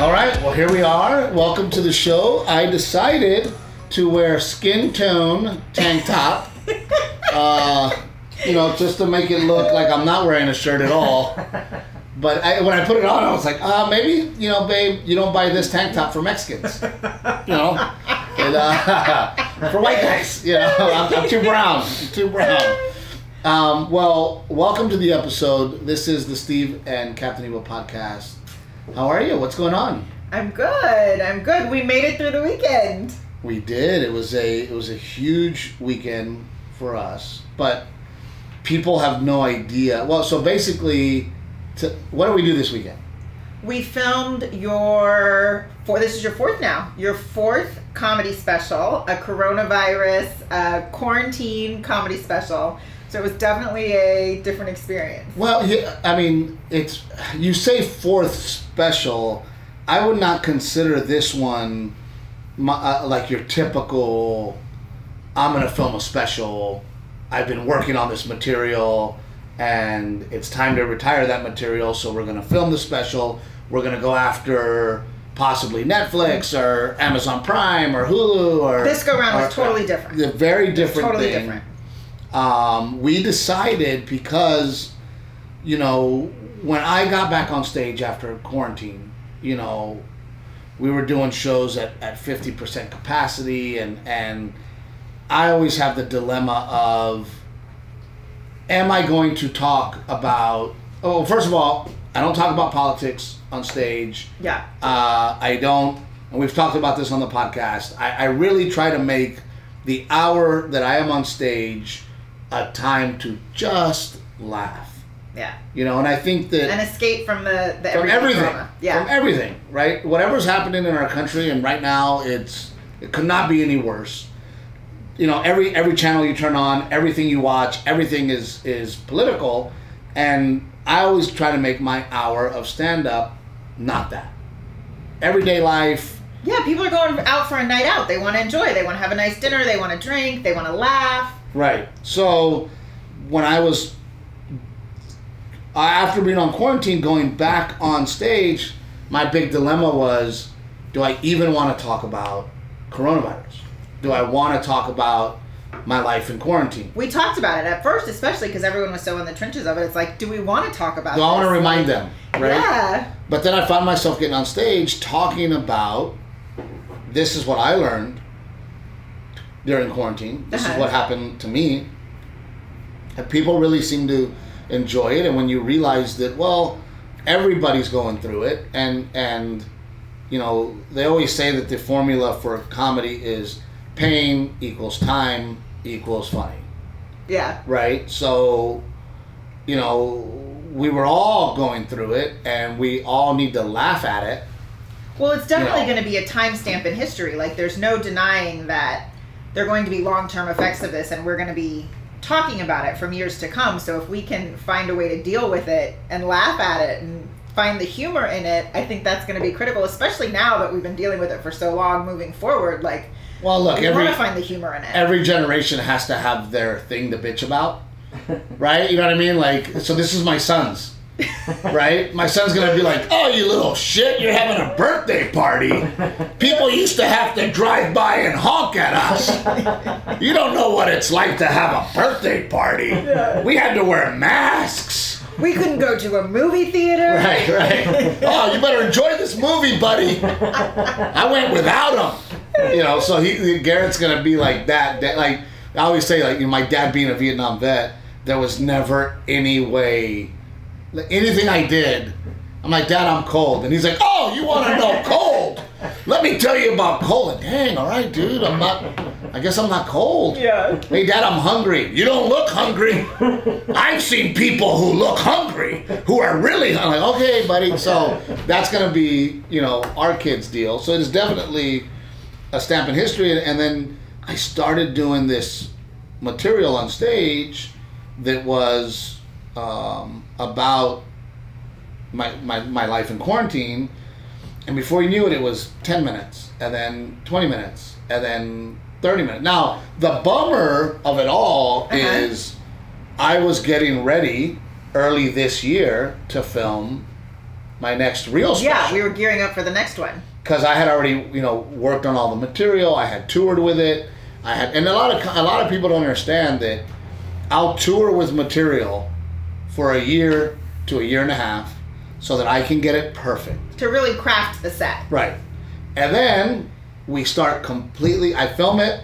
All right, well, here we are. Welcome to the show. I decided to wear skin tone tank top, uh, you know, just to make it look like I'm not wearing a shirt at all. But I, when I put it on, I was like, uh, maybe, you know, babe, you don't buy this tank top for Mexicans. You know? And, uh, for white guys, you know, I'm, I'm too brown. I'm too brown. Um, well, welcome to the episode. This is the Steve and Captain Evil podcast. How are you? What's going on? I'm good. I'm good. We made it through the weekend. We did. It was a it was a huge weekend for us, but people have no idea. Well, so basically, to, what do we do this weekend? We filmed your for This is your fourth now. Your fourth comedy special, a coronavirus uh, quarantine comedy special. So it was definitely a different experience. Well, yeah, I mean, it's you say fourth special. I would not consider this one my, uh, like your typical. I'm gonna film a special. I've been working on this material, and it's time to retire that material. So we're gonna film the special. We're gonna go after possibly Netflix or Amazon Prime or Hulu or. This go round was totally different. A very different totally thing different. Um, we decided because you know when i got back on stage after quarantine you know we were doing shows at, at 50% capacity and and i always have the dilemma of am i going to talk about oh first of all i don't talk about politics on stage Yeah. uh, I don't, and we've talked about this on the podcast. I, I really try to make the hour that I am on stage a time to just laugh. Yeah. You know, and I think that An escape from the, the from everything. Yeah. from everything, right? Whatever's happening in our country, and right now it's it could not be any worse. You know, every every channel you turn on, everything you watch, everything is is political, and I always try to make my hour of stand up not that. Everyday life, yeah. People are going out for a night out. They want to enjoy. They want to have a nice dinner. They want to drink. They want to laugh. Right. So when I was uh, after being on quarantine, going back on stage, my big dilemma was: Do I even want to talk about coronavirus? Do I want to talk about my life in quarantine? We talked about it at first, especially because everyone was so in the trenches of it. It's like, do we want to talk about? Do I want to remind them? Right. Yeah. But then I found myself getting on stage talking about this is what I learned during quarantine. This Uh-huh. is what happened to me. And people really seem to enjoy it. And when you realize that, well, everybody's going through it, and and you know they always say that the formula for comedy is pain equals time equals funny Yeah. right? So, you know, we were all going through it, and we all need to laugh at it. Well, it's definitely You know. going to be a timestamp in history. Like, there's no denying that there are going to be long term effects of this, and we're going to be talking about it from years to come. So, if we can find a way to deal with it and laugh at it and find the humor in it, I think that's going to be critical, especially now that we've been dealing with it for so long moving forward. Like, Well, look, we every want to find the humor in it. every generation has to have their thing to bitch about, right? You know what I mean? Like, so this is my son's. Right? My son's gonna be like, Oh, you little shit, you're having a birthday party. People used to have to drive by and honk at us. You don't know what it's like to have a birthday party. We had to wear masks. we couldn't go to a movie theater. Right, right. Oh, you better enjoy this movie, buddy. I went without him. You know, so he Garrett's gonna be like that. that like I always say, like you know, my dad being a Vietnam vet, there was never any way, like, anything I did. I'm like, Dad, I'm cold, and he's like, Oh, you want to know cold? Let me tell you about cold. And, Dang, all right, dude. I'm not. I guess I'm not cold. Yeah. Hey, Dad, I'm hungry. You don't look hungry. I've seen people who look hungry who are really. I'm like, okay, buddy. So that's gonna be, you know, our kids' deal. So it's definitely a stamp in history. And then I started doing this material on stage that was um, about my, my my life in quarantine. And before you knew it, it was 10 minutes, and then 20 minutes, and then 30 minutes. Now, the bummer of it all Uh-huh. is I was getting ready early this year to film my next real special. Yeah, we were gearing up for the next one. because I had already you know worked on all the material. I had toured with it. I had, and a lot of a lot of people don't understand that I'll tour with material for a year to a year and a half, so that I can get it perfect. To really craft the set. Right, and then we start completely. I film it,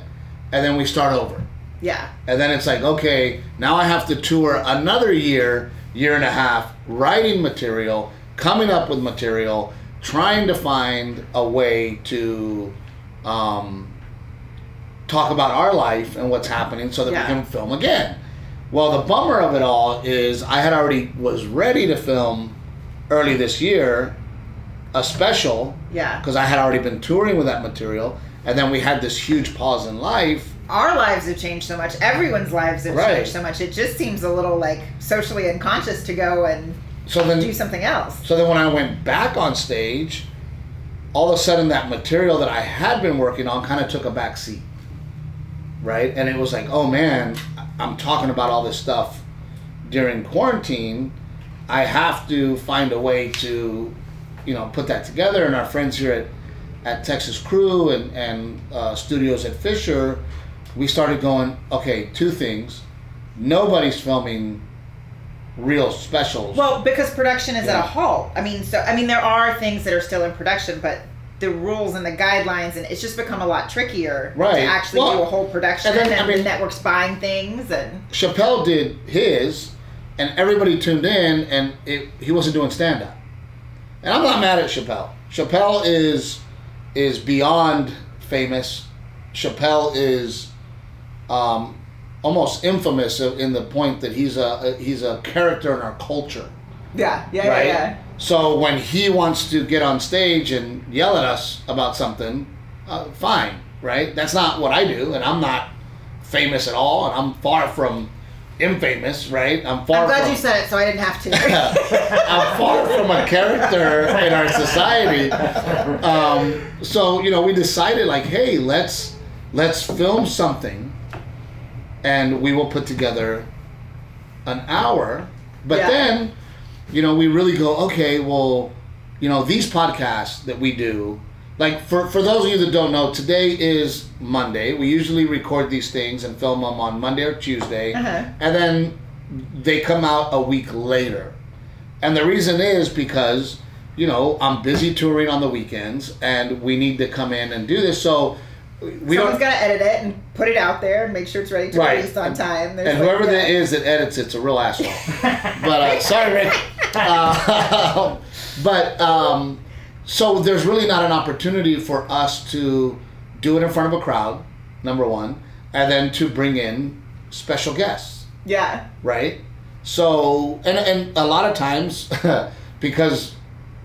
and then we start over. Yeah. And then it's like, okay, now I have to tour another year, year and a half, writing material, coming up with material, trying to find a way to um, talk about our life and what's happening so that Yeah. we can film again. Well, the bummer of it all is I had already was ready to film early this year a special Yeah. because I had already been touring with that material, and then we had this huge pause in life. Our lives have changed so much. Everyone's lives have Right. changed so much. It just seems a little like socially unconscious to go and So then do something else. So then when I went back on stage, all of a sudden that material that I had been working on kind of took a back seat. Right? And it was like, oh man, I'm talking about all this stuff during quarantine. I have to find a way to, you know, put that together. And our friends here at, at Texas Crew and, and uh, studios at Fisher, we started going, okay, two things. Nobody's filming real specials. Well, because production is at a halt. I mean, so I mean, there are things that are still in production, but the rules and the guidelines, and it's just become a lot trickier Right. to actually Well, do a whole production. and And, then, I mean- the networks buying things, and Chappelle did his, and everybody tuned in, and it, he wasn't doing stand up. And I'm not mad at Chappelle. Chappelle is is beyond famous. Chappelle is um, almost infamous in the point that he's a he's a character in our culture, yeah, yeah, right? yeah, yeah. So when he wants to get on stage and yell at us about something, uh, fine, right? That's not what I do, and I'm not famous at all, and I'm far from infamous, right? I'm far I'm glad from you said it, so I didn't have to. I'm far from a character in our society. Um, so you know, we decided like, hey, let's let's film something, and we will put together an hour. But Yeah. then, you know, we really go, okay, well, you know, these podcasts that we do. Like for, for those of you that don't know, today is Monday. We usually record these things and film them on Monday or Tuesday, Uh-huh. and then they come out a week later. And the reason is because, you know, I'm busy touring on the weekends and we need to come in and do this. So we Someone's got to edit it and put it out there and make sure it's ready to Right. release on time. There's And like whoever that. that is that edits it's a real asshole. but uh, sorry, Rick. Uh, but um, so there's really not an opportunity for us to do it in front of a crowd, number one, and then to bring in special guests Yeah. right? So, and and a lot of times, because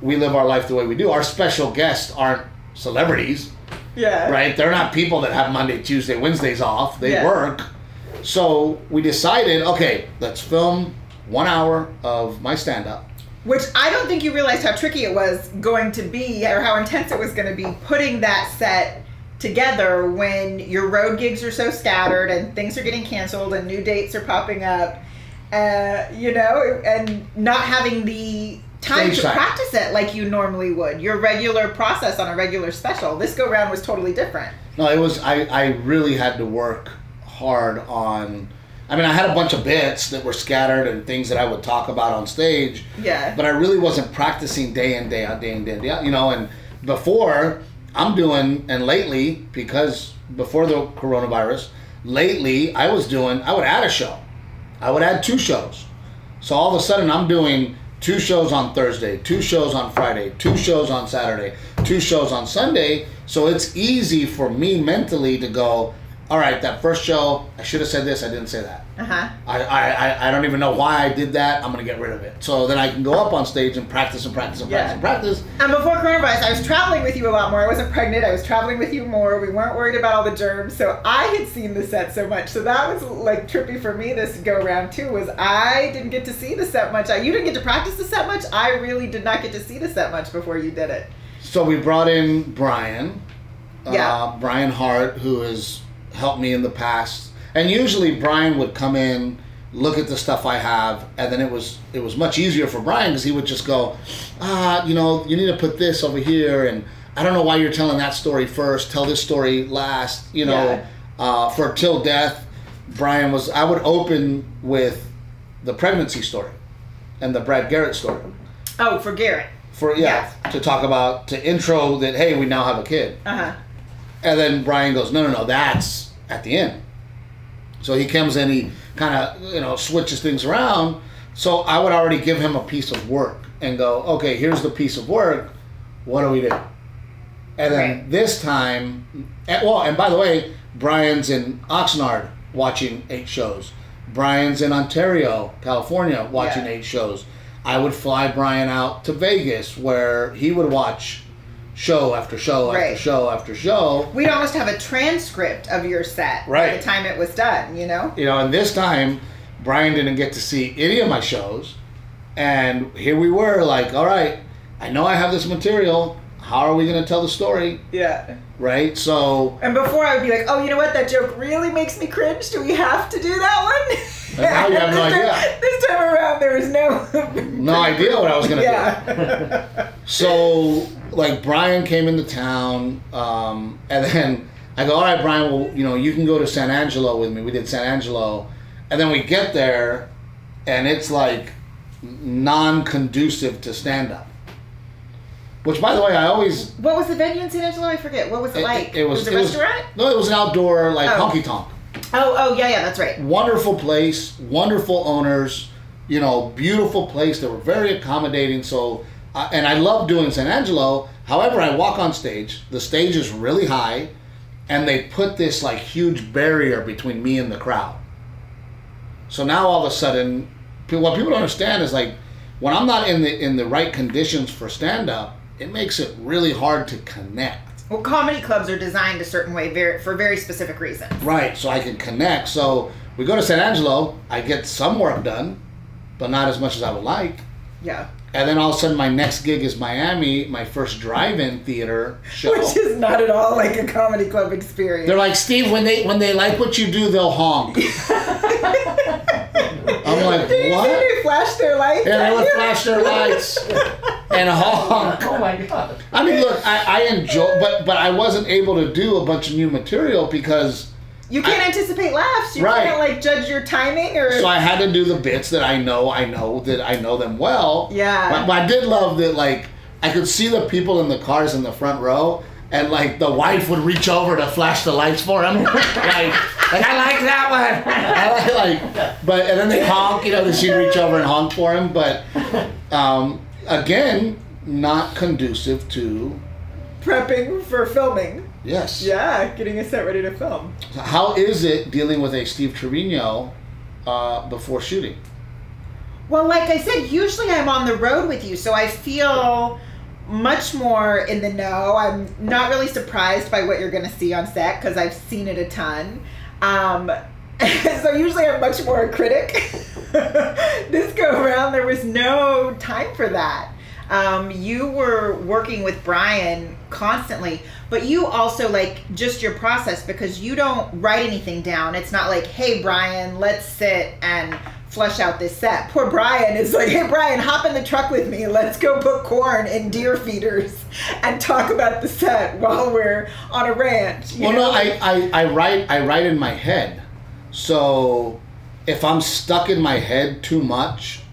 we live our life the way we do, our special guests aren't celebrities, Yeah. right? They're not people that have Monday, Tuesday, Wednesdays off. They Yeah. work. So we decided, okay, let's film one hour of my stand up. Which I don't think you realized how tricky it was going to be or how intense it was going to be putting that set together when your road gigs are so scattered and things are getting canceled and new dates are popping up. Uh, you know, and not having the time Stage to time. practice it like you normally would. Your regular process on a regular special. This go round was totally different. No, it was I, I really had to work hard on I mean I had a bunch of bits that were scattered and things that I would talk about on stage. Yeah. But I really wasn't practicing day in, day out, day in, day out, day out. You know, and before I'm doing and lately, because before the coronavirus, lately I was doing I would add a show. I would add two shows. So all of a sudden I'm doing two shows on Thursday, two shows on Friday, two shows on Saturday, two shows on Sunday. So it's easy for me mentally to go, all right, that first show, I should have said this, I didn't say that. Uh huh. I, I, I- don't even know why I did that. I'm gonna get rid of it. So then I can go up on stage and practice and practice and practice Yeah. and practice. And before coronavirus, I was traveling with you a lot more. I wasn't pregnant. I was traveling with you more. We weren't worried about all the germs. So I had seen the set so much. So that was like trippy for me this go around too. Was I didn't get to see the set much. I, you didn't get to practice the set much. I really did not get to see the set much before you did it. So we brought in Brian, Yeah. uh, Brian Hart, who has helped me in the past. And usually Brian would come in look at the stuff I have, and then it was it was much easier for Brian because he would just go, ah, you know, you need to put this over here, and I don't know why you're telling that story first. Tell this story last. You know, Yeah. uh, for till death, Brian was. I would open with the pregnancy story, and the Brad Garrett story Oh, for Garrett. for yeah to talk about to intro that hey we now have a kid, Uh huh. and then Brian goes no no no that's at the end. So he comes in, he kind of you know switches things around. So I would already give him a piece of work and go, okay, here's the piece of work. What do we do? And then Right. this time, and, well, and by the way, Brian's in Oxnard watching eight shows. Brian's in Ontario, California, watching Yeah. eight shows. I would fly Brian out to Vegas where he would watch show after show after Right. show after show. We'd almost have a transcript of your set by Right. the time it was done. You know. you know, and this time Brian didn't get to see any of my shows, and here we were, like, all right, I know I have this material. How are we going to tell the story, Yeah. right? So, And before I would be like, oh, you know what? That joke really makes me cringe. Do we have to do that one? And now you have no This time- idea. This time around, there was no. no idea what I was going to do. yeah. So, like, Brian came into town, um, and then I go, all right, Brian, well, you know, you can go to San Angelo with me. We did San Angelo, and then we get there, and it's like non-conducive to stand-up. Which, by the way, I always what was the venue in San Angelo? I forget. What was it, like? It, was, a it was- restaurant? no, it was an outdoor like Oh. honky tonk. Oh, oh, yeah, yeah, that's right. Wonderful place, wonderful owners. You know, beautiful place. They were very accommodating. So, uh, and I love doing San Angelo. However, I walk on stage. The stage is really high, and they put this like huge barrier between me and the crowd. So now all of a sudden, what people don't understand is like when I'm not in the in the right conditions for stand up, it makes it really hard to connect. Well, comedy clubs are designed a certain way very, for very specific reasons. Right, so I can connect. So we go to San Angelo, I get some work done, but not as much as I would like. Yeah. And then all of a sudden, my next gig is Miami, my first drive-in theater show. Which is not at all like a comedy club experience. They're like, Steve, when they when they like what you do, they'll honk. I'm like, Did what? they flash their lights? Yeah, they would flash their lights and honk. Oh my god. I mean, look, I, I enjoy, but but I wasn't able to do a bunch of new material because You can't anticipate laughs. You Right. can't like judge your timing or. So I had to do the bits that I know, I know that I know them well. Yeah. But, but I did love that, like, I could see the people in the cars in the front row, and like the wife would reach over to flash the lights for him, like, like I like that one. I like, like, but and then they honk, you know, that she'd reach over and honk for him, but um, again, not conducive to prepping for filming. Yes. Yeah, getting a set ready to film. How is it dealing with a Steve Trevino uh, before shooting? Well, like I said, usually I'm on the road with you, so I feel much more in the know. I'm not really surprised by what you're going to see on set because I've seen it a ton. Um, so usually I'm much more a critic. this go around, there was no time for that. Um, you were working with Brian constantly, but you also like just your process because you don't write anything down. It's not like, hey, Brian, let's sit and flush out this set. Poor Brian is like, hey, Brian, hop in the truck with me. Let's go put corn in deer feeders and talk about the set while we're on a ranch. Well, know? no, I, I, I write I write in my head. So if I'm stuck in my head too much,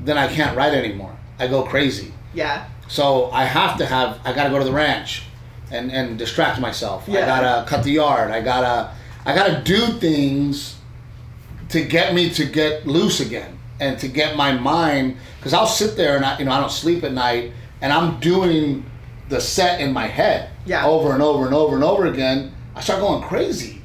then I can't write anymore. I go crazy. yeah. So I have to have I gotta go to the ranch and, and distract myself. I gotta cut the yard. I gotta I gotta do things to get me to get loose again and to get my mind because I'll sit there and I you know I don't sleep at night and I'm doing the set in my head Yeah. over and over and over and over again. I start going crazy.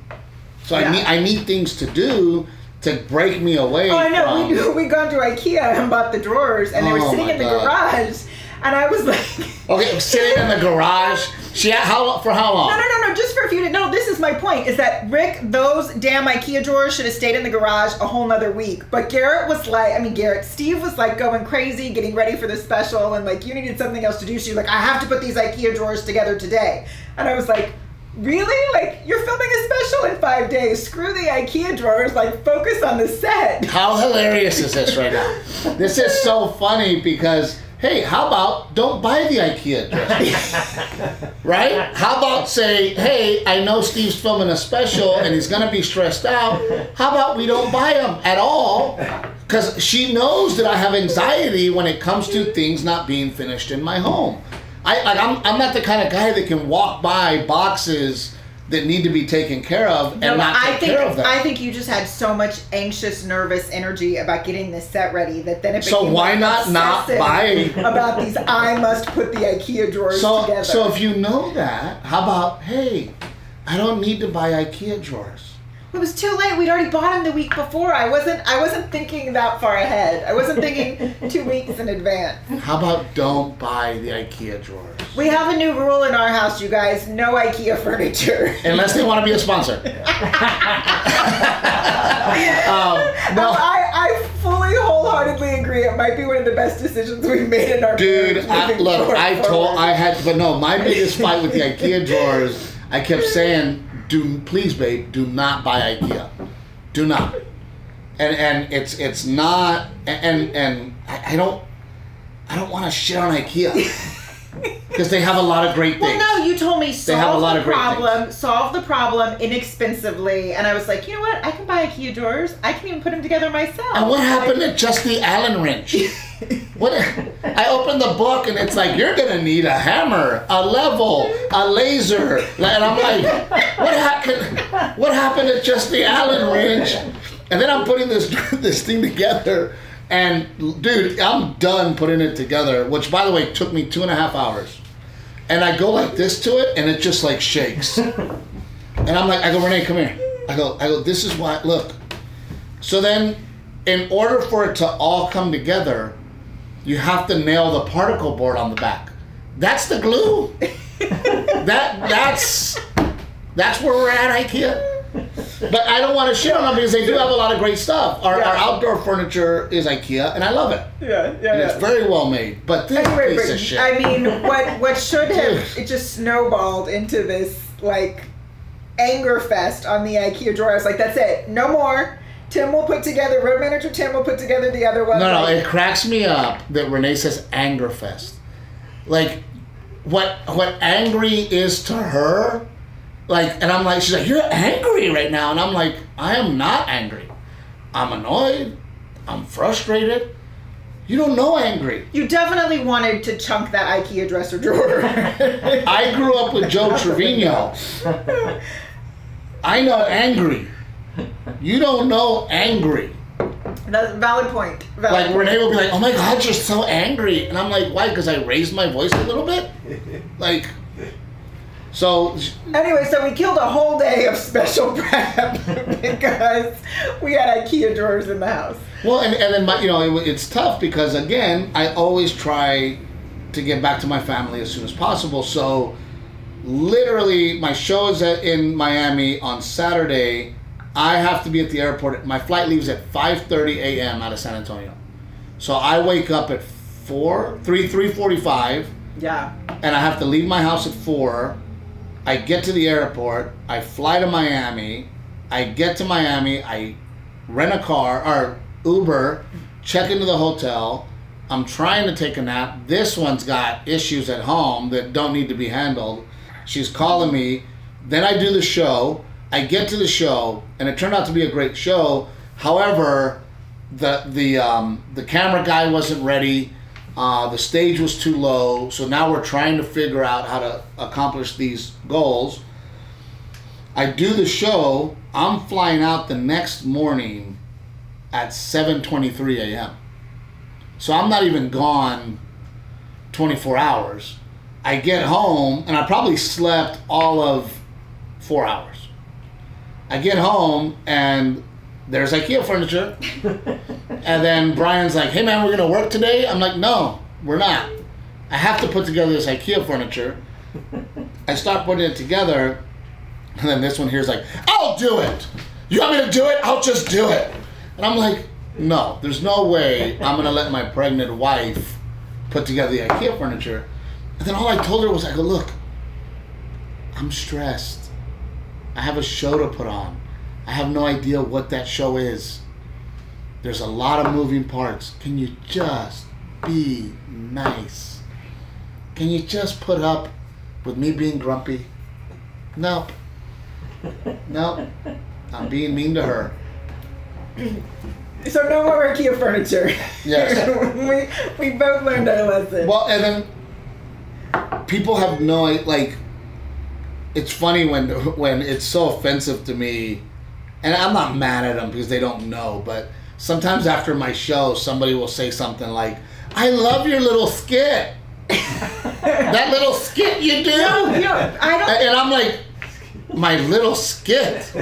So Yeah. I need I need things to do to break me away. Oh, I know. from, We do. We gone to IKEA and bought the drawers, and they were Oh, sitting in the God. garage, and I was like, Okay, sitting in the garage. She how long for how long? No, no, no, no. Just for a few. Days. No, this is my point. Is that Rick? Those damn IKEA drawers should have stayed in the garage a whole nother week. But Garrett was like, I mean, Garrett, Steve was like going crazy, getting ready for the special, and like you needed something else to do. So you're like, I have to put these IKEA drawers together today. And I was like, really? Like, you're filming a special in five days. Screw the IKEA drawers. Like, focus on the set. How hilarious is this right now? This is so funny because hey, how about don't buy the IKEA dress? right? How about say, hey, I know Steve's filming a special and he's gonna be stressed out. How about we don't buy them at all? Because she knows that I have anxiety when it comes to things not being finished in my home. I like I'm I'm not the kind of guy that can walk by boxes that need to be taken care of and No, not take I think care of them. I think you just had so much anxious, nervous energy about getting this set ready that then it So became why like, not not buy- about these? I must put the IKEA drawers So, together. so if you know that, how about, hey, I don't need to buy IKEA drawers. It was too late. We'd already bought them the week before. I wasn't. I wasn't thinking that far ahead. I wasn't thinking two weeks in advance. How about don't buy the IKEA drawers? We have a new rule in our house, you guys. No IKEA furniture. Unless they want to be a sponsor. um, no, I, I fully wholeheartedly agree. It might be one of the best decisions we've made in our dude, I, look, forward- I told. I had, but no, my biggest fight with the IKEA drawers, I kept saying, do, please, babe, do not buy IKEA. Do not. And, and it's, it's not, and, and I, I don't, I don't want to shit on IKEA. Because they have a lot of great things. Well, no, you told me have a solve lot the of great problem, solve the problem inexpensively, and I was like, you know what? I can buy IKEA drawers. I can even put them together myself. And what happened to just the Allen wrench? What? I opened the book and it's like you're gonna need a hammer, a level, a laser, and I'm like, what happened? What happened to just the Allen wrench? And then I'm putting this this thing together, and dude, I'm done putting it together. Which, by the way, took me two and a half hours. And I go like this to it, and it just like shakes. And I'm like, I go, Renee, come here. I go, I go. This is why. Look. So then, in order for it to all come together, you have to nail the particle board on the back. That's the glue. that that's that's where we're at IKEA. But I don't want to shit on them because they do have a lot of great stuff. Our, our outdoor furniture is IKEA, and I love it. Yeah, yeah, And it's very well made. But this Anyway, piece but of shit. I mean, what what should have it just snowballed into this like anger fest on the IKEA drawer. I was like, that's it, no more. Tim will put together. Road manager Tim will put together the other one. No, no, it cracks me up that Renee says anger fest. Like, what what angry is to her, like, and I'm like, she's like, you're angry right now, and I'm like, I am not angry. I'm annoyed. I'm frustrated. You don't know angry. you definitely wanted to chunk that IKEA dresser drawer. I grew up with Joe Trevino. I know angry. You don't know angry. That's a valid point. Valid Like point. Renee will be like, "Oh my God, you're so angry," and I'm like, "Why? Because I raised my voice a little bit." Like, so Anyway, so we killed a whole day of special prep because we had IKEA drawers in the house. well, and, and then my, you know, it, it's tough because again, I always try to get back to my family as soon as possible. So, literally, my show is at, in Miami on Saturday. I have to be at the airport. My flight leaves at 5:30 a.m. out of San Antonio. So I wake up at four, three, three forty-five. Yeah. and I have to leave my house at four. I get to the airport. I fly to Miami. I get to Miami. I rent a car or Uber, check into the hotel. I'm trying to take a nap. This one's got issues at home that don't need to be handled. She's calling me. Then I do the show. I get to the show, and it turned out to be a great show. However, the the um, the camera guy wasn't ready. Uh, the stage was too low, so now we're trying to figure out how to accomplish these goals. I do the show. I'm flying out the next morning at 7:23 a.m. So I'm not even gone 24 hours. I get home and I probably slept all of four hours. I get home and there's IKEA furniture. and then Brian's like, hey man, we're gonna work today? I'm like, no, we're not. I have to put together this IKEA furniture. I start putting it together, and then this one here's like, I'll do it. You want me to do it? I'll just do it. And I'm like, no, there's no way I'm gonna let my pregnant wife put together the IKEA furniture. And then all I told her was, I go, look, I'm stressed. I have a show to put on. I have no idea what that show is. There's a lot of moving parts. Can you just be nice? Can you just put up with me being grumpy? Nope. Nope. I'm being mean to her. So no more IKEA furniture. Yes. we we both learned our lesson. Well, and then people have no like. It's funny when when it's so offensive to me, and I'm not mad at them because they don't know. But sometimes after my show, somebody will say something like, "I love your little skit." that little skit you do. no, I don't. And I'm like, my little skit.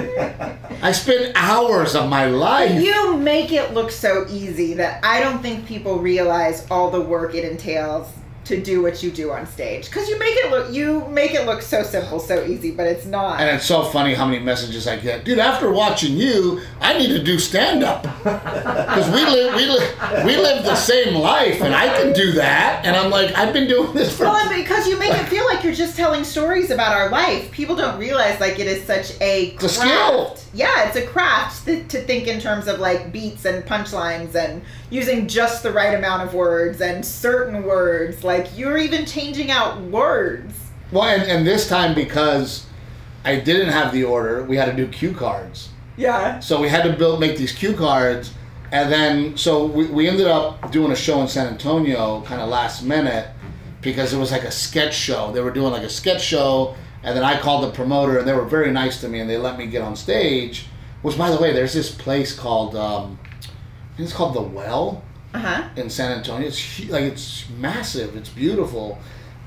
I spend hours of my life. You make it look so easy that I don't think people realize all the work it entails to do what you do on stage. Because you make it look you make it look so simple, so easy, but it's not. And it's so funny how many messages I get. Dude, after watching you, I need to do stand up. Because we live we live we live the same life and I can do that. And I'm like, I've been doing this for well, because you make it feel like you're just telling stories about our life. People don't realize like it is such a a craft. skill. Yeah, it's a craft th- to think in terms of like beats and punchlines and using just the right amount of words and certain words. Like you're even changing out words. Well and, and this time because I didn't have the order, we had to do cue cards. Yeah. So we had to build make these cue cards, and then so we, we ended up doing a show in San Antonio, kind of last minute, because it was like a sketch show. They were doing like a sketch show, and then I called the promoter, and they were very nice to me, and they let me get on stage. Which, by the way, there's this place called um, it's called the Well Uh huh. in San Antonio. It's like it's massive. It's beautiful,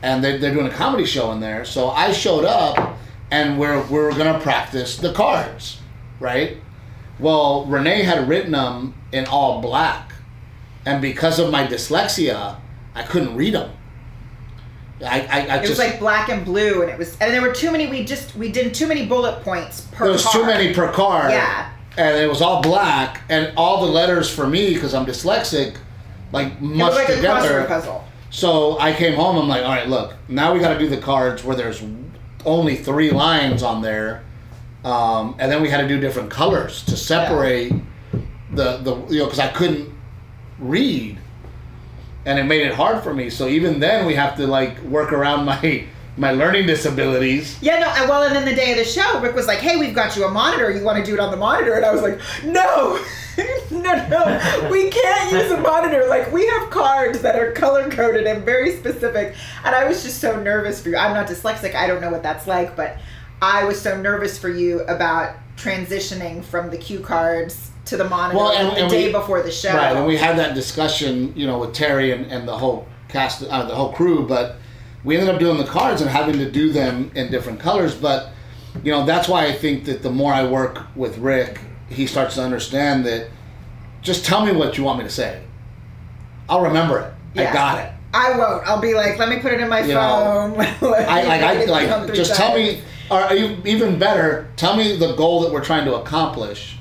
and they, they're doing a comedy show in there. So I showed up, and we're we're gonna practice the cards, right? Well, Renee had written them in all black, and because of my dyslexia, I couldn't read them. I I, I It just was like black and blue, and it was, and there were too many. We just we did too many bullet points per. there was too many per card. Yeah. And it was all black, and all the letters for me because I'm dyslexic, like mushed like together. So I came home. I'm like, all right, look, now we got to do the cards where there's only three lines on there, um, and then we had to do different colors to separate the the you know because I couldn't read, and it made it hard for me. So even then, we have to like work around my my learning disabilities. Yeah, no. and Well, and then the day of the show, Rick was like, "Hey, we've got you a monitor. You want to do it on the monitor?" And I was like, "No, no, no. We can't use a monitor. Like, we have cards that are color coded and very specific." And I was just so nervous for you. I'm not dyslexic. I don't know what that's like, but I was so nervous for you about transitioning from the cue cards to the monitor Well, and- the and day we- before the show. Right, and we had that discussion, you know, with Terry and, and the whole cast, uh, the whole crew. But we ended up doing the cards and having to do them in different colors. But you know, that's why I think that the more I work with Rick, he starts to understand that. Just tell me what you want me to say. I'll remember it. Yeah. I got it. I won't. I'll be like, let me put it in my You phone. know, I like I like just tell me, or even better, tell me the goal that we're trying to accomplish,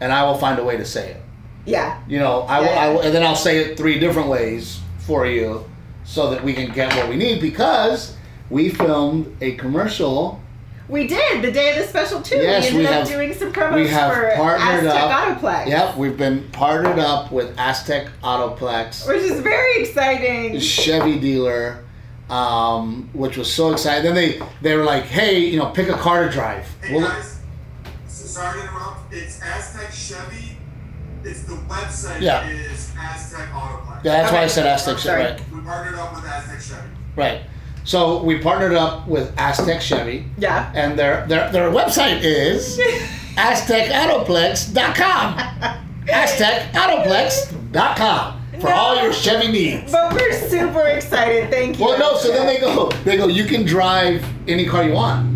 and I will find a way to say it. Yeah. You know, I will, Yeah, I will, and then I'll say it three different ways for you, so that we can get what we need. Because we filmed a commercial. We did the day of the special too. Yes, we ended we up have- doing some promos we have for partnered Aztec up. Autoplex. Yep, we've been partnered up with Aztec Autoplex, Which is very exciting. Chevy dealer, um, which was so exciting. Then they they were like, hey, you know, pick a car to drive. Hey Well, guys, sorry to interrupt. It's Aztec Chevy. It's the website Yeah. is Aztec Autoplex. yeah, that's why I said Aztec Chevy. Right, We partnered up with Aztec Chevy. right. So we partnered up with Aztec Chevy. Yeah. and their their, their website is aztecautoplex.com aztecautoplex.com for No. all your chevy needs But we're super excited. Thank you. well no so then they go they go you can drive any car you want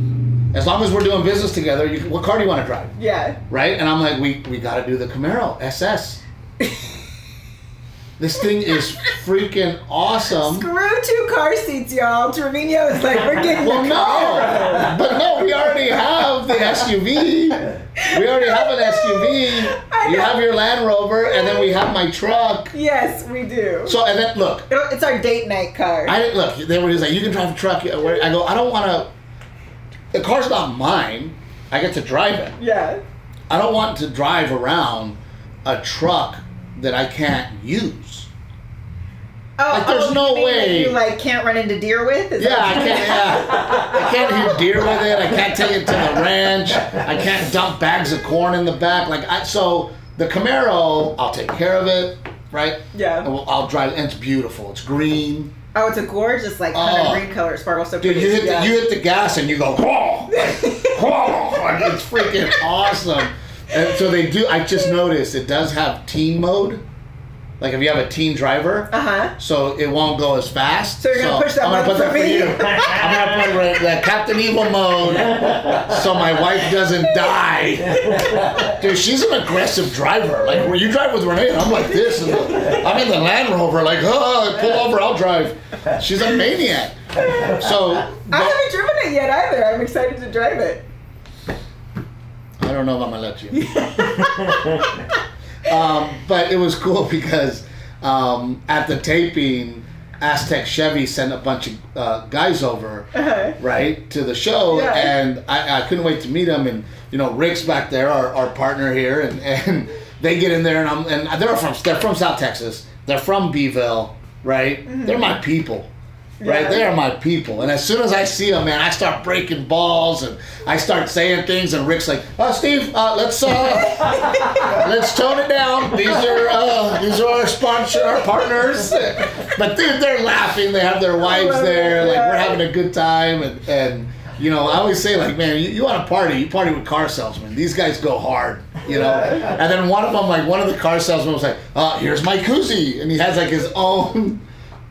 as long as we're doing business together you what car do you want to drive Yeah. right and i'm like we we got to do the camaro ss this thing is freaking awesome Screw two car seats, y'all. Trevino is like, we're getting Well, the no, Camaro. but no, we already have the SUV. We already have an SUV. I You have your Land Rover, and then we have my truck. Yes, we do. So, and then look, it's our date night car. I didn't look. They were just like, you can drive a truck. Uh, I go, I don't want to. The car's not mine. I get to drive it. Yeah. I don't want to drive around a truck that I can't use. Oh, Like, there's oh, no way- you like can't run into deer with. Is Yeah, I can't. Yeah, I can't hit deer with it. I can't take it to the ranch. I can't dump bags of corn in the back. Like I, so the Camaro, I'll take care of it, right? Yeah. I'll drive. And it's beautiful. It's green. Oh, it's a gorgeous like kind Oh. of green color sparkle. So Dude, pretty. you hit yeah. the you hit the gas and you go whoa, whoa. It's freaking awesome. And so they do. I just noticed it does have team mode. Like if you have a teen driver, Uh huh. so it won't go as fast. So you're gonna push that I'm gonna button put that for for you. I'm gonna put right- that Captain Evil mode, so my wife doesn't die. Dude, she's an aggressive driver. Like when you drive with Renee, I'm like this, and I'm in the Land Rover, like oh, pull over, I'll drive. She's a maniac. So I haven't driven it yet either. I'm excited to drive it. I don't know if I'm gonna let you. um, but it was cool because um, at the taping, Aztec Chevy sent a bunch of uh, guys over, Uh-huh. right, to the show, Yeah. and I, I couldn't wait to meet them. And you know, Rick's back there, our, our partner here, and, and they get in there, and I'm and they're from they're from South Texas, they're from Beeville, right? They're my people. Right, Yeah. they are my people, and as soon as I see them, man, I start breaking balls and I start saying things. And Rick's like, "Oh, Steve, uh, let's uh, let's tone it down. These are uh, these are our sponsor, our partners." But dude, they're laughing. They have their wives there. Like we're having a good time, and and you know, I always say like, man, you, you want to party, you party with car salesmen. These guys go hard, you know. And then one of them, like one of the car salesmen, was like, "Uh, here's my koozie," and he has like his own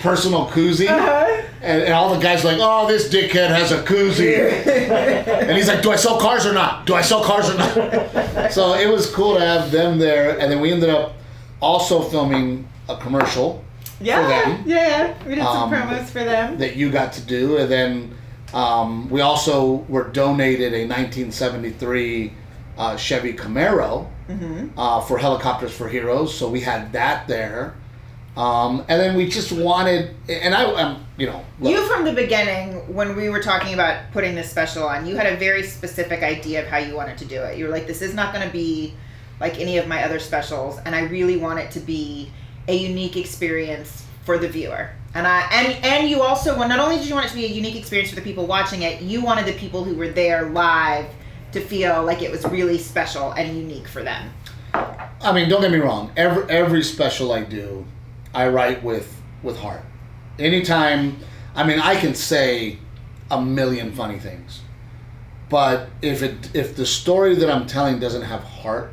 personal koozie. Uh-huh. And, and all the guys are like, oh, this dickhead has a koozie. and he's like, do I sell cars or not? Do I sell cars or not? so it was cool to have them there. And then we ended up also filming a commercial Yeah. them. Yeah. We did Um, some promos for them. that you got to do. And then um, we also were donated a 1973 uh, Chevy Camaro uh, for Helicopters for Heroes. So we had that there. Um, and then we just wanted, and I, um, you know, look, You from the beginning, when we were talking about putting this special on, you had a very specific idea of how you wanted to do it. You were like, "This is not going to be like any of my other specials, and I really want it to be a unique experience for the viewer." And I and and you also, well, not only did you want it to be a unique experience for the people watching it, you wanted the people who were there live to feel like it was really special and unique for them. I mean, don't get me wrong. Every every special I do, I write with with heart. Anytime, I mean, I can say a million funny things, but if it if the story that I'm telling doesn't have heart,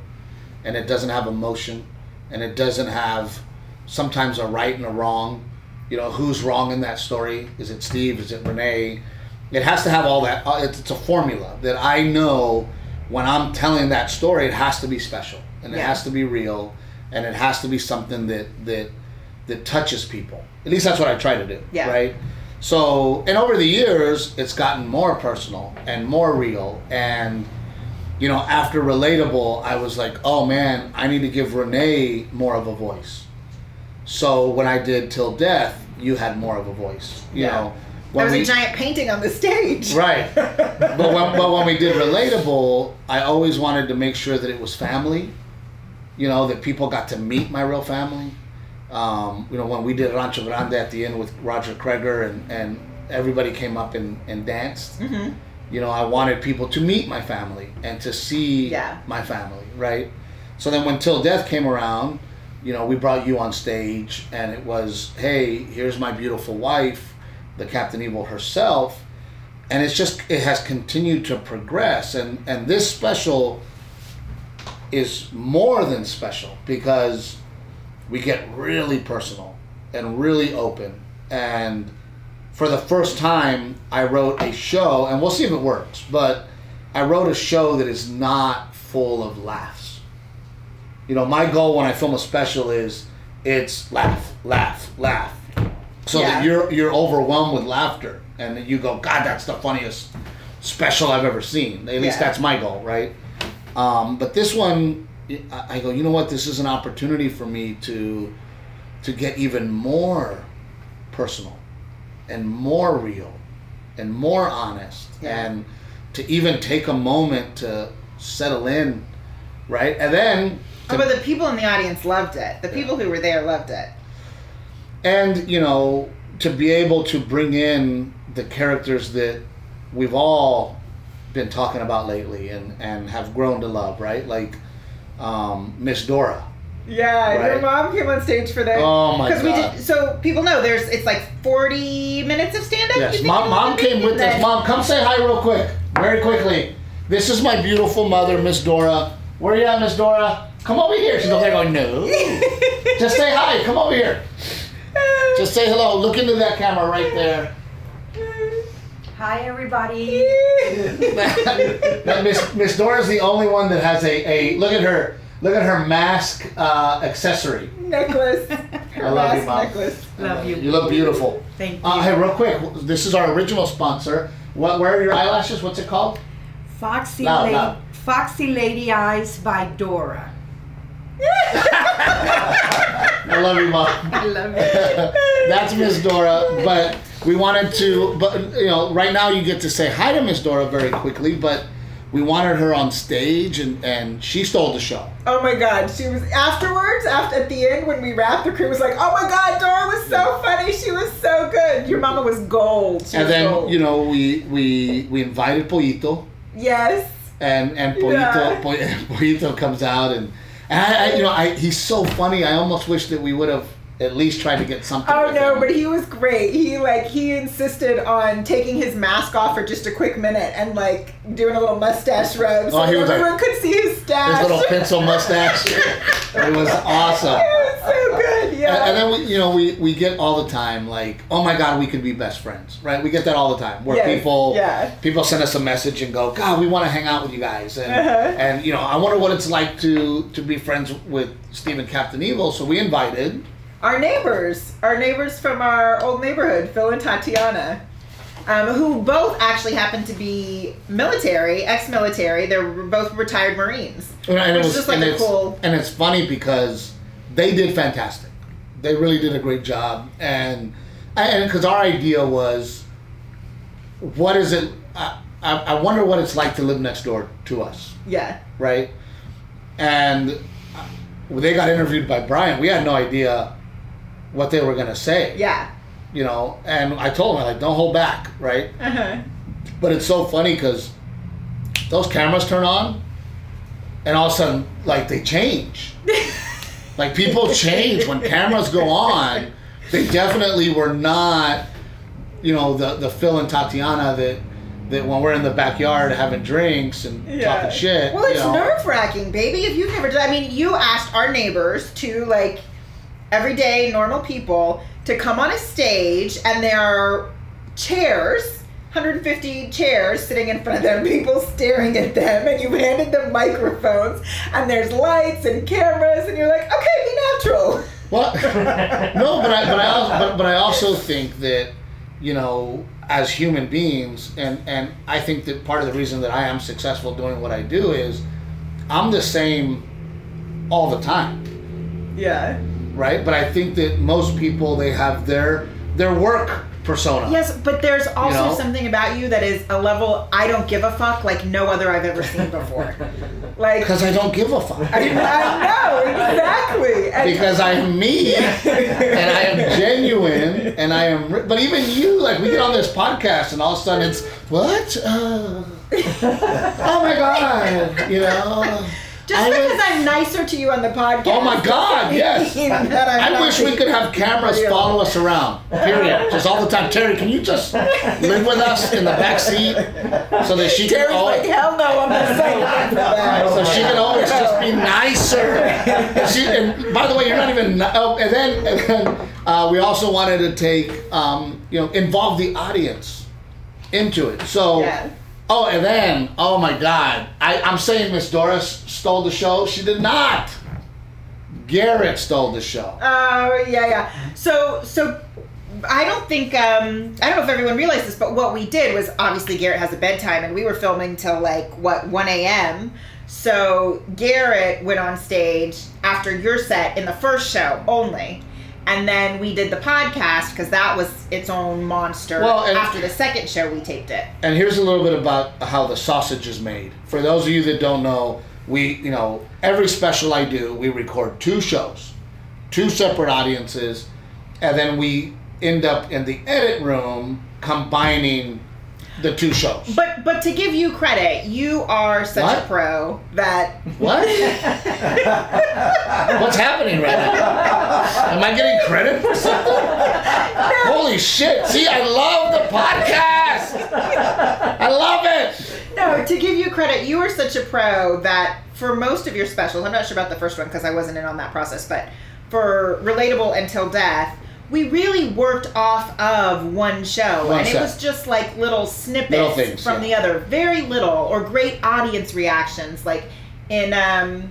and it doesn't have emotion, and it doesn't have sometimes a right and a wrong, you know, who's wrong in that story? Is it Steve? Is it Renee? It has to have all that. uh, It's, it's a formula that I know when I'm telling that story. It has to be special, and it Yeah. has to be real, and it has to be something that that that touches people. At least that's what I try to do. Yeah. Right. So, and over the years, it's gotten more personal and more real. And, you know, after Relatable, I was like, oh man, I need to give Renee more of a voice. So when I did Till Death, you had more of a voice. You Yeah. know, There was we- a giant painting on the stage. Right. but when but when we did relatable, I always wanted to make sure that it was family. You know that people got to meet my real family. Um, you know when we did Rancho Grande at the end with Roger Creager and and everybody came up and and danced. hmm You know I wanted people to meet my family and to see Yeah. my family. Right. So then when Till Death came around, you know we brought you on stage and it was hey here's my beautiful wife, the Captain Evil herself and it's just it has continued to progress and and this special is more than special because we get really personal and really open. And for the first time I wrote a show and we'll see if it works but I wrote a show that is not full of laughs. You know my goal when I film a special is it's laugh laugh laugh. So Yeah. that you're you're overwhelmed with laughter and that you go god that's the funniest special i've ever seen. At least Yeah. that's my goal right? Um, but this one I, I go you know what this is an opportunity for me to to get even more personal and more real and more honest Yeah. and to even take a moment to settle in, right? And then Oh, but the people in the audience loved it. The people who were there loved it. and you know to be able to bring in the characters that we've all been talking about lately and and have grown to love right like um, miss dora. Yeah, Right. your mom came on stage for that. Oh, my Because we God. did. So people know there's it's like 40 minutes of stand up. yes mom, mom came with us. Mom come say hi real quick. Very quickly. This is my beautiful mother miss dora. Where are you at miss dora? Come over here. She's over there going no. Just say hi. Come over here. Just say hello. Look into that camera right there Hi, everybody. Now, Miss Miss Dora's the only one that has a, a look at her look at her mask uh, accessory. necklace. Her I love you, Mom. necklace. Love you. You look beautiful. Thank you. Uh, hey, real quick, this is our original sponsor. What? Where are your eyelashes? What's it called? Foxy, Loud, lady, loud. Foxy Lady Eyes by Dora. I love you, mom. I love you. That's Miss Dora, but we wanted to, but you know, right now you get to say hi to Miss Dora very quickly, but we wanted her on stage, and and she stole the show. Oh my god, she was afterwards, after at the end when we wrapped, the crew was like, "Oh my god, Dora was so funny. She was so good. Your mama was gold." She And was then gold. you know we we we invited Pollito. yes. and and Pollito, Yeah. Comes out and, and I, I you know I he's so funny. I almost wish that we would have at least tried to get something. Oh no, him. but he was great. He like he insisted on taking his mask off for just a quick minute and like doing a little mustache rub so Oh, he was like- everyone could see his stash. his little pencil mustache. it was awesome. it was so good. Yeah. And, and then we, you know, we, we get all the time like, oh my God, we could be best friends, right? We get that all the time where Yes, people yeah. people send us a message and go, God, we want to hang out with you guys, and Uh-huh. and you know, I wonder what it's like to to be friends with Stephen Captain Evil. So we invited. Our neighbors, our neighbors from our old neighborhood, Phil and Tatiana, um, who both actually happen to be military, ex-military. They're both retired Marines. And it Which was just like a it's, cool- and it's funny because they did fantastic. They really did a great job, and and because our idea was, what is it? I, I I wonder what it's like to live next door to us, Yeah. right? And uh, they got interviewed by Brian. We had no idea what they were gonna say, Yeah. you know. And I told him like, don't hold back, right? Uh-huh. But it's so funny because those cameras turn on, and all of a sudden, like they change. like people change when cameras go on. They definitely were not, you know, the the Phil and Tatiana that that when we're in the backyard having drinks and talking shit. Well, you it's know. nerve wracking, baby. If you've never done, I mean, you asked our neighbors to like everyday normal people to come on a stage, and there are chairs. 150 chairs sitting in front of them, people staring at them, and you've handed them microphones, and there's lights and cameras, and you're like, okay, be natural. Well, no, but I, but I also, but, but I also think that you know, as human beings, and and I think that part of the reason that I am successful doing what I do is I'm the same all the time, Yeah. Right? But I think that most people they have their their work persona. Yes, but there's also know? something about you that is a level I don't give a fuck like no other I've ever seen before. like Because I don't give a fuck. I, I know exactly. And- because I'm me and I am genuine and I am. But even you, like, we get on this podcast and all of a sudden it's what? Uh, oh my god! You know. Just I because was- I'm nicer to you on the podcast. Oh my God, yes. doesn't mean that I'm I wish we could have cameras follow us around. Period. Just all the time. Terry, can you just live with us in the back seat so that she can always, like, hell no, I'm not saying that for that. so she can always just be nicer. And, she, and by the way, you're not even. Oh, and then and then uh, we also wanted to take um, you know involve the audience into it. So. Yeah. Oh, and then, oh my God, I, I'm saying Miss Doris stole the show. She did not. Garrett stole the show. Oh yeah, yeah. So so I don't think um I don't know if everyone realized this, but what we did was obviously Garrett has a bedtime and we were filming till like what, one AM. So Garrett went on stage after your set in the first show only. And then we did the podcast because that was its own monster. Well, After the second show, we taped it. And here's a little bit about how the sausage is made. For those of you that don't know, we, you know, every special I do, we record two shows, two separate audiences, and then we end up in the edit room combining the two shows. But but to give you credit, you are such a pro that What? What's happening right now? Am I getting credit for something? Holy shit. See, I love the podcast. I love it. no, to give you credit, you are such a pro that for most of your specials, I'm not sure about the first one because I wasn't in on that process, but for Relatable Until Death, we really worked off of one show. One and it was just like little snippets Little things, from yeah. the other. Very little or great audience reactions. Like in um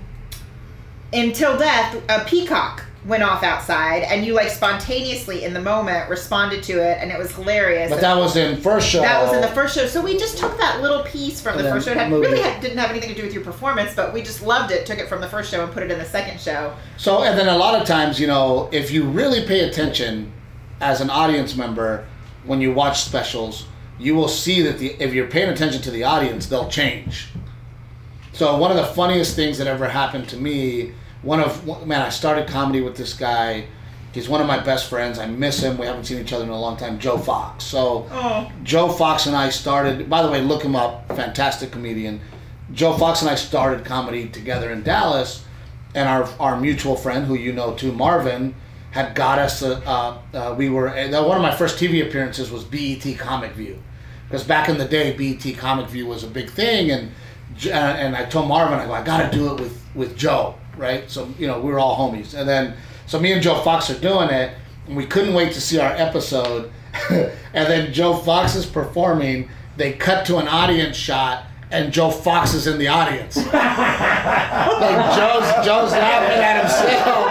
Until Death, a peacock went off outside and you like spontaneously in the moment responded to it and it was hilarious. But that was in first show. That was in the first show. So we just took that little piece from the first show. It had, really had, didn't have anything to do with your performance, but we just loved it. Took it from the first show and put it in the second show. So, and then a lot of times, you know, if you really pay attention as an audience member when you watch specials, you will see that the if you're paying attention to the audience, they'll change. So, one of the funniest things that ever happened to me, one of man, I started comedy with this guy. He's one of my best friends. I miss him. We haven't seen each other in a long time. Joe Fox. So, Oh, Joe Fox and I started. By the way, look him up. Fantastic comedian. Joe Fox and I started comedy together in Dallas, and our our mutual friend, who you know too, Marvin, had got us. A, uh, uh, we were and one of my first TV appearances was BET Comic View, because back in the day, BET Comic View was a big thing, and uh, and I told Marvin, I go, I got to do it with with Joe, right? So you know we were all homies, and then so me and Joe Fox are doing it, and we couldn't wait to see our episode, and then Joe Fox is performing. They cut to an audience shot, and Joe Fox is in the audience. like Joe's Joe's laughing at himself,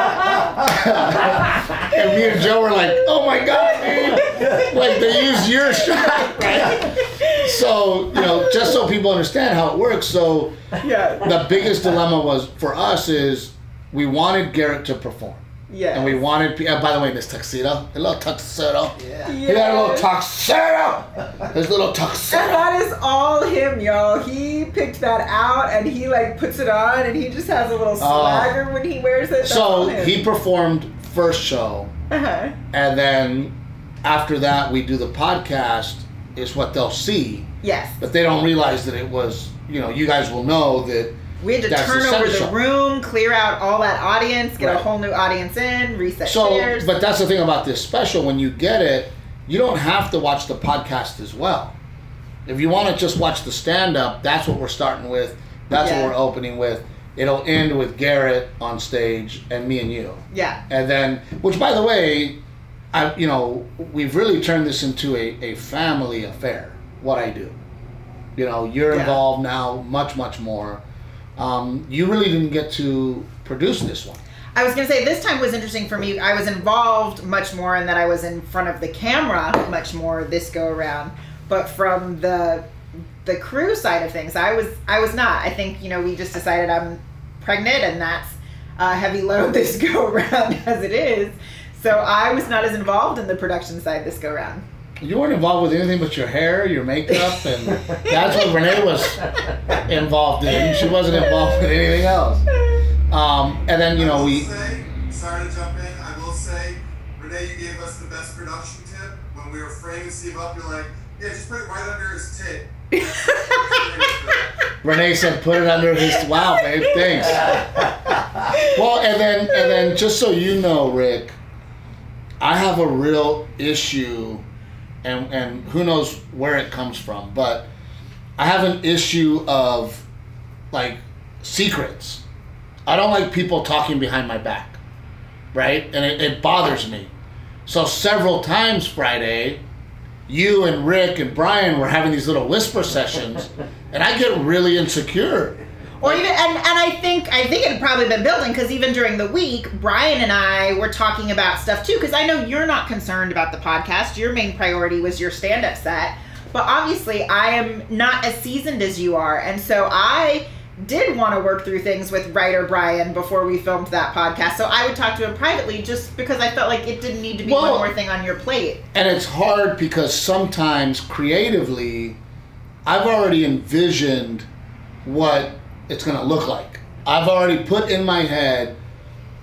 and me and Joe were like, "Oh my god, dude!" Like they used your shot, right? So you know, just so people understand how it works. So yeah, the biggest dilemma was for us is we wanted Garrett to perform. yeah. And we wanted, uh, by the way, this tuxedo, a little tuxedo. yeah. He got a little tuxedo. His little And tuxedo. that is all him, y'all. He picked that out and he like puts it on and he just has a little swagger when he wears it. That's So he performed first show, Uh-huh. and then after that, we do the podcast. Is what they'll see, Yes. but they don't realize that it was. You know, you guys will know that. We had to turn the over the room, clear out all that audience, get a whole new audience in, reset So, chairs. but that's the thing about this special. When you get it, you don't have to watch the podcast as well. If you want to just watch the stand up, that's what we're starting with. That's Yeah. what we're opening with. It'll end with Garrett on stage and me and you. yeah. And then, which by the way, I you know we've really turned this into a, a family affair. What I do, you know, you're Yeah. involved now much much more. Um, you really didn't get to produce this one. I was gonna say this time was interesting for me. I was involved much more in that I was in front of the camera much more this go around. But from the the crew side of things, I was I was not. I think you know we just decided I'm pregnant and that's a heavy load this go around as it is. So I was not as involved in the production side this go round. You weren't involved with anything but your hair, your makeup, and that's what Renee was involved in. She wasn't involved with anything else. Um, and then you know we. Say, sorry to jump in. I will say, Renee, you gave us the best production tip when we were framing Steve up. You're like, yeah, just put it right under his tit. Renee said, "Put it under his." Wow, babe, thanks. Well, and then and then just so you know, Rick, I have a real issue, and and who knows where it comes from, but I have an issue of like secrets. I don't like people talking behind my back, right? And it, it bothers me. So several times Friday, you and Rick and Brian were having these little whisper sessions, and I get really insecure. Or even and, and I think I think it had probably been building because even during the week, Brian and I were talking about stuff too. Because I know you're not concerned about the podcast. Your main priority was your stand-up set, but obviously I am not as seasoned as you are, and so I did want to work through things with writer Brian before we filmed that podcast. So I would talk to him privately just because I felt like it didn't need to be Well- one more thing on your plate. and it's hard because sometimes creatively i've already envisioned what it's going to look like i've already put in my head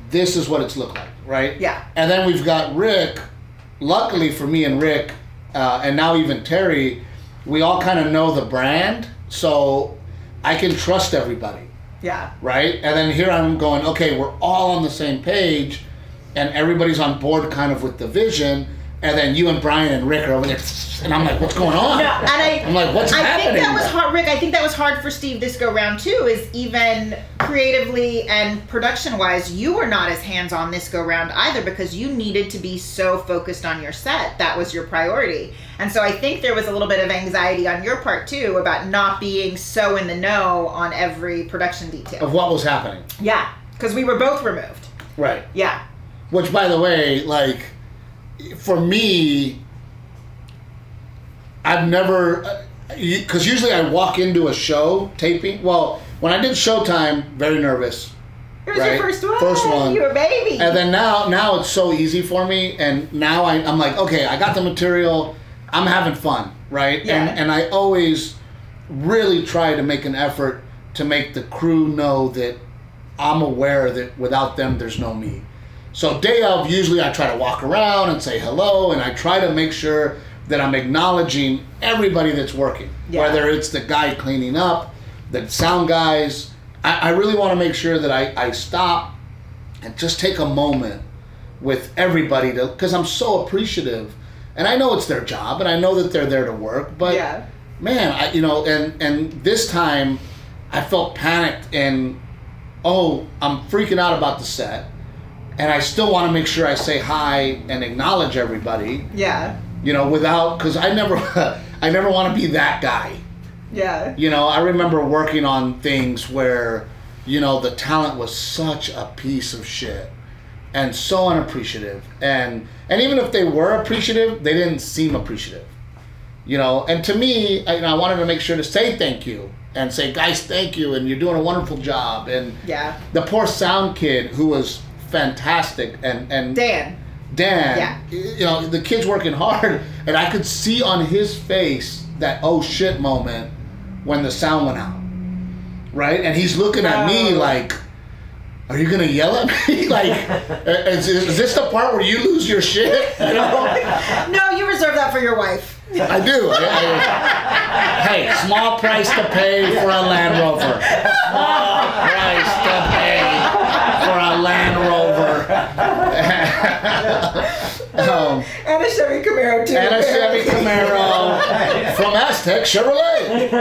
this is what it's look like right Yeah. and then we've got rick luckily for me and rick uh, and now even terry we all kind of know the brand so i can trust everybody Yeah. right? And then here I'm going, okay, we're all on the same page, and everybody's on board kind of with the vision. And then you and Brian and Rick are over there, and I'm like, what's going on? No, and I, I'm like, what's I happening? think that was hard, Rick. I think that was hard for Steve this go round too. Is even creatively and production wise, you were not as hands on this go round either because you needed to be so focused on your set. That was your priority, and so I think there was a little bit of anxiety on your part too about not being so in the know on every production detail. Of what was happening. Yeah, because we were both removed. Right. Yeah, Which, by the way, like, for me, I've never, because usually I walk into a show taping. Well, when I did Showtime, very nervous. it was Right. your first one. First one. You were a baby. And then now, now it's so easy for me, and now I, I'm like, okay, I got the material, I'm having fun, right? Yeah. And and I always really try to make an effort to make the crew know that I'm aware that without them, there's no me. So day of, usually I try to walk around and say hello, and I try to make sure that I'm acknowledging everybody that's working, Yeah. whether it's the guy cleaning up, the sound guys. I, I really want to make sure that I, I stop and just take a moment with everybody to because I'm so appreciative, and I know it's their job, and I know that they're there to work, but yeah. man, I, you know, and and this time, I felt panicked and oh, I'm freaking out about the set, and I still want to make sure I say hi and acknowledge everybody, Yeah. you know, without because I never, I never want to be that guy. Yeah. You know, I remember working on things where, you know, the talent was such a piece of shit and so unappreciative. And and even if they were appreciative, they didn't seem appreciative. You know, and to me, I, I wanted to make sure to say thank you and say, guys, thank you, and you're doing a wonderful job. And Yeah. the poor sound kid who was fantastic and and Dan. Dan, Yeah. you know, the kid's working hard, and I could see on his face that oh shit moment when the sound went out, right? And he's looking at me Oh. like, "Are you gonna yell at me? like, is, is this the part where you lose your shit?" You know, No, you reserve that for your wife. I do. I- I- hey, small price to pay for a Land Rover. Small price to pay for a Land Rover. Um, And a Chevy Camaro too. and a Chevy Camaro from Aztec Chevrolet.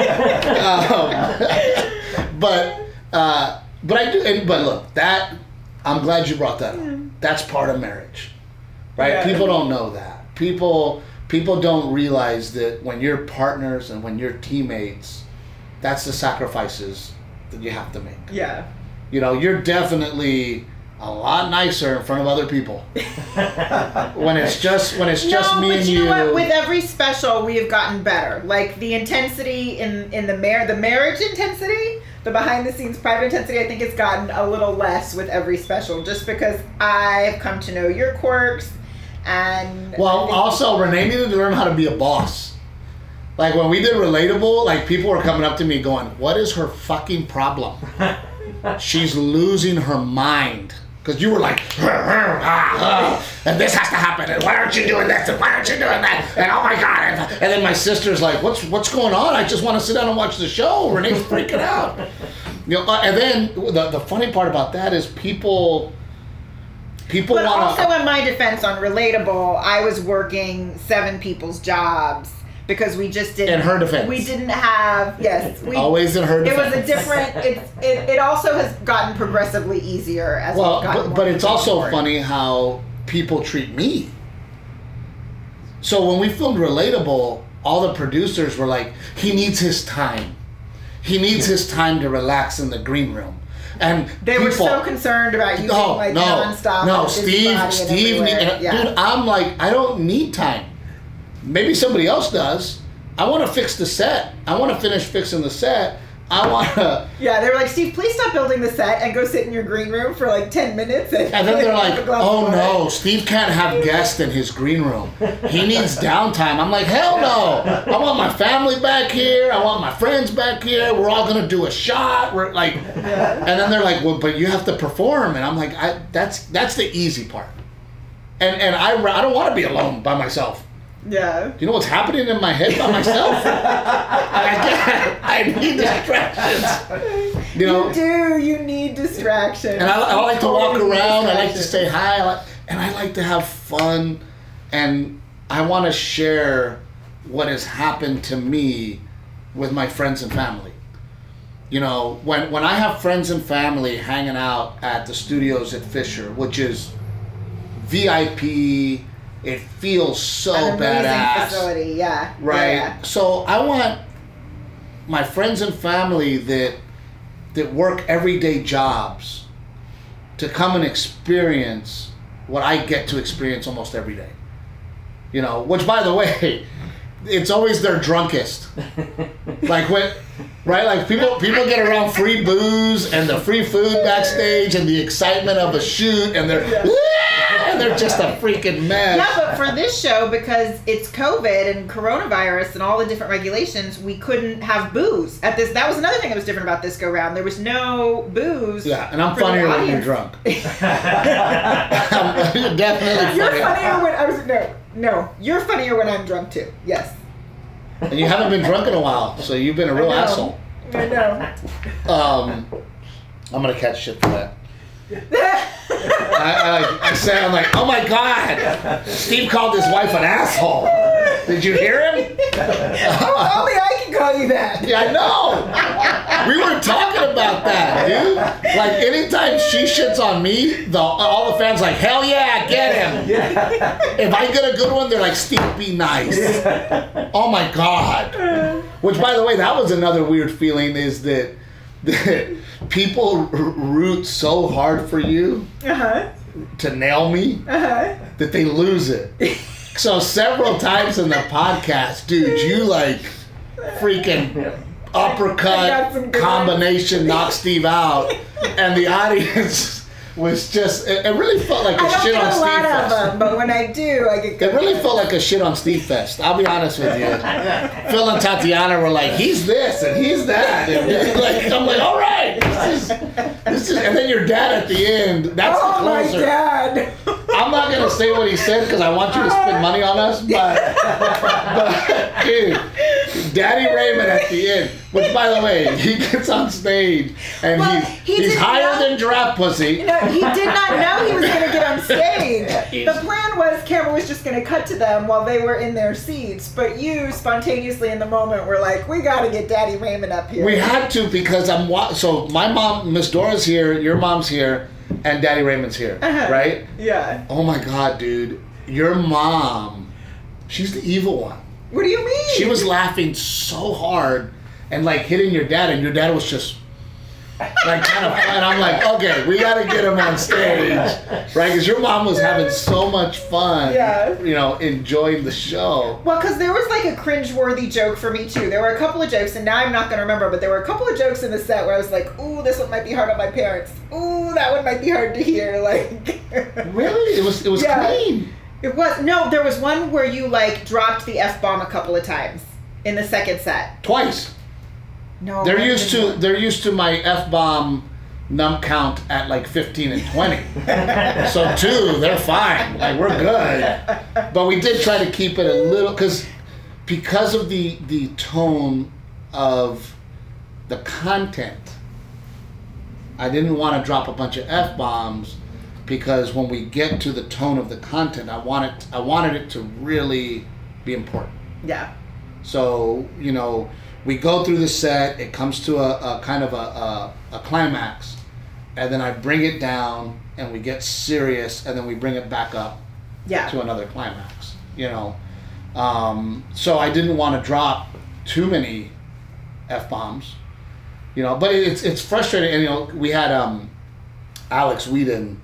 Um, but uh, but I do. And, but look, that I'm glad you brought that up. That's part of marriage, right? Yeah. People don't know that. People people don't realize that when you're partners and when you're teammates, that's the sacrifices that you have to make. Yeah. You know, you're definitely a lot nicer in front of other people when it's just when it's just no, me but and you you. know what? With every special, we have gotten better. Like the intensity in in the mar- the marriage intensity, the behind the scenes private intensity. I think it's gotten a little less with every special, just because I've come to know your quirks, and Well, also Renee needed to learn how to be a boss. Like when we did relatable, like people were coming up to me going, "What is her fucking problem? She's losing her mind." Because you were like, "Rrr, rrr, ah, ah, and this has to happen, and why aren't you doing this, and why aren't you doing that, and oh my god, and, and then my sister's like, what's what's going on? I just want to sit down and watch the show. Renee's freaking out, you know. uh, and then the the funny part about that is people, people But want also, in my defense, on relatable, I was working seven people's jobs because we just didn't. In her defense. we didn't have. Yes, we always in her. Defense. It was a different. It's it, it also has gotten progressively easier as Well, but, but it's also board. funny how people treat me. So when we filmed Relatable, all the producers were like, he needs his time. He needs his time to relax in the green room. And They were so concerned about you no, being like no, nonstop. no, Steve, Steve, need, yeah. dude, I'm like, I don't need time. Maybe somebody else does. I want to fix the set. I want to finish fixing the set. I wanna. Yeah, they were like, Steve, please stop building the set and go sit in your green room for like 10 minutes. And, And then they're like, "Oh no, Steve can't have guests in his green room. He needs downtime." I'm like, "Hell no! I want my family back here. I want my friends back here. We're all gonna do a shot. We're like." And then they're like, "Well, but you have to perform." And I'm like, I, "That's that's the easy part." And and I I don't want to be alone by myself. Yeah. Do you know what's happening in my head by myself? I, I need distractions. You know, You do. You need distraction. and I, I like to walk around. I like to say hi. I like, and I like to have fun. And I want to share what has happened to me with my friends and family. You know, when when I have friends and family hanging out at the studios at Fisher, which is VIP, it feels so An amazing badass facility. Yeah. right Yeah. so i want my friends and family that that work everyday jobs to come and experience what i get to experience almost every day you know which by the way it's always their drunkest like when right like people people get around free booze and the free food backstage and the excitement of a shoot and they're and they're just a freaking mess Yeah, but for this show, because it's COVID and coronavirus and all the different regulations, we couldn't have booze at this. That was another thing that was different about this go round. There was no booze. yeah and i'm funnier when you're drunk I'm definitely You're funny. funnier when I was no, no. You're funnier when I'm drunk too. Yes. And you haven't been drunk in a while, so you've been a real I asshole. I know. Um, I'm gonna catch shit for that. I, I, I say, I'm like, oh my god, Steve called his wife an asshole. Did you hear him? oh, only I can call you that. Yeah, I know. We were talking about that, dude. Like anytime she shits on me, the all the fans like, hell yeah, get him. If I get a good one, they're like, Steve, be nice. Oh my god. Which, by the way, that was another weird feeling is that, that people root so hard for you Uh huh. to nail me Uh huh. that they lose it. So several times in the podcast, dude, you like freaking uppercut combination knock Steve out, and the audience was just. It, it really felt like a I don't shit get on a Steve lot of them, but when I do, I get. It really felt like a shit on Steve Fest. I'll be honest with you. Phil and Tatiana were like, he's this and he's that. And like, I'm like, all right, this is, this is. And then your dad at the end. That's Oh the my closer. dad. I'm not gonna say what he said because I want you to spend money on us, but, but dude, Daddy Raymond at the end, which by the way, he gets on stage and Well, he's he he's higher know- than Giraffe Pussy. No, he did not know he was going to get on stage. The plan was camera was just going to cut to them while they were in their seats, but you spontaneously in the moment were like, "We got to get Daddy Raymond up here." We had to because I'm wa- so my mom, Miss Dora's here, your mom's here, and Daddy Raymond's here, Uh-huh. right? yeah. Oh my God, dude, your mom, she's the evil one. What do you mean? She was laughing so hard and like hitting your dad, and your dad was just like kind of. And I'm like, okay, we got to get him on stage, right? Because your mom was having so much fun, Yeah. you know, enjoying the show. Well, because there was like a cringe-worthy joke for me too. There were a couple of jokes, and now I'm not to remember, but there were a couple of jokes in the set where I was like, "Ooh, this one might be hard on my parents. Ooh, that one might be hard to hear." Like, Really, it was it was Yeah. clean. It was no. There was one where you like dropped the f bomb a couple of times in the second set. Twice. No, They're used to work. they're used to my f bomb num count at like 15 and 20. so two, they're fine. Like we're good. But we did try to keep it a little because because of the the tone of the content. I didn't want to drop a bunch of f bombs because when we get to the tone of the content, I wanted I wanted it to really be important. Yeah. So you know, we go through the set. It comes to a, a kind of a, a, a climax, and then I bring it down, and we get serious, and then we bring it back up Yeah. to another climax. You know, um, so I didn't want to drop too many f bombs. You know, but it's it's frustrating. And you know, we had um, Alex Weeden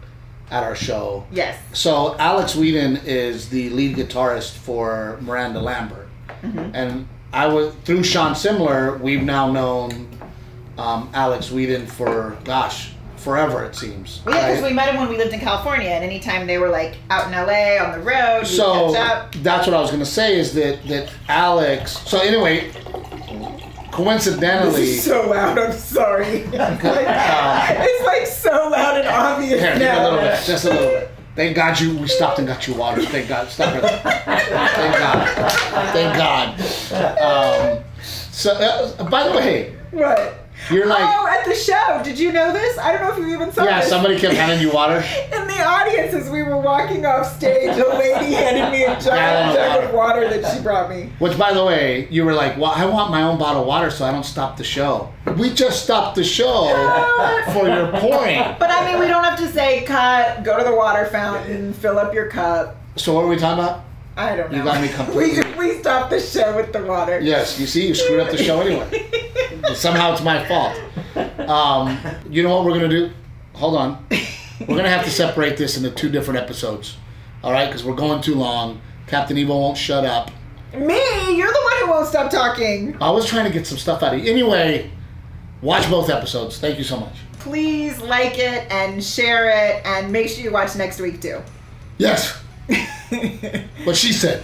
at our show. Yes. So Alex Weeden is the lead guitarist for Miranda Lambert, and I was through Sean Simler. We've now known um, Alex Weeden for gosh forever it seems. Well, yeah, because right? we met him when we lived in California, and anytime they were like out in LA on the road, so that's what I was gonna say is that that Alex. So anyway, coincidentally, so loud. I'm sorry. um, it's like so loud and obvious here, me a little bit, just a little bit. Thank God you we stopped and got you water. Thank God. Stop it. Thank God. Thank God. Um, so uh, by the way, What? You're oh, like oh, at the show. Did you know this? I don't know if you even saw yeah. this. Yeah, somebody kept handing you water. In the audience, as we were walking off stage, a lady handed me a giant jug of water that she brought me. Which, by the way, you were like, "Well, I want my own bottle of water so I don't stop the show." We just stopped the show for your pouring. But I mean, we don't have to say cut. Go to the water fountain, fill up your cup. So what were we talking about? I don't know. You got me completely- We, we stopped the show with the water. Yes, you see, you screwed up the show anyway. Somehow it's my fault. Um, you know what we're gonna do? Hold on. We're gonna have to separate this into two different episodes. All right, because we're going too long. Captain Evil won't shut up. Me? You're the one who won't stop talking. I was trying to get some stuff out of you. Anyway, watch both episodes. Thank you so much. Please like it and share it, and make sure you watch next week too. Yes, what she said.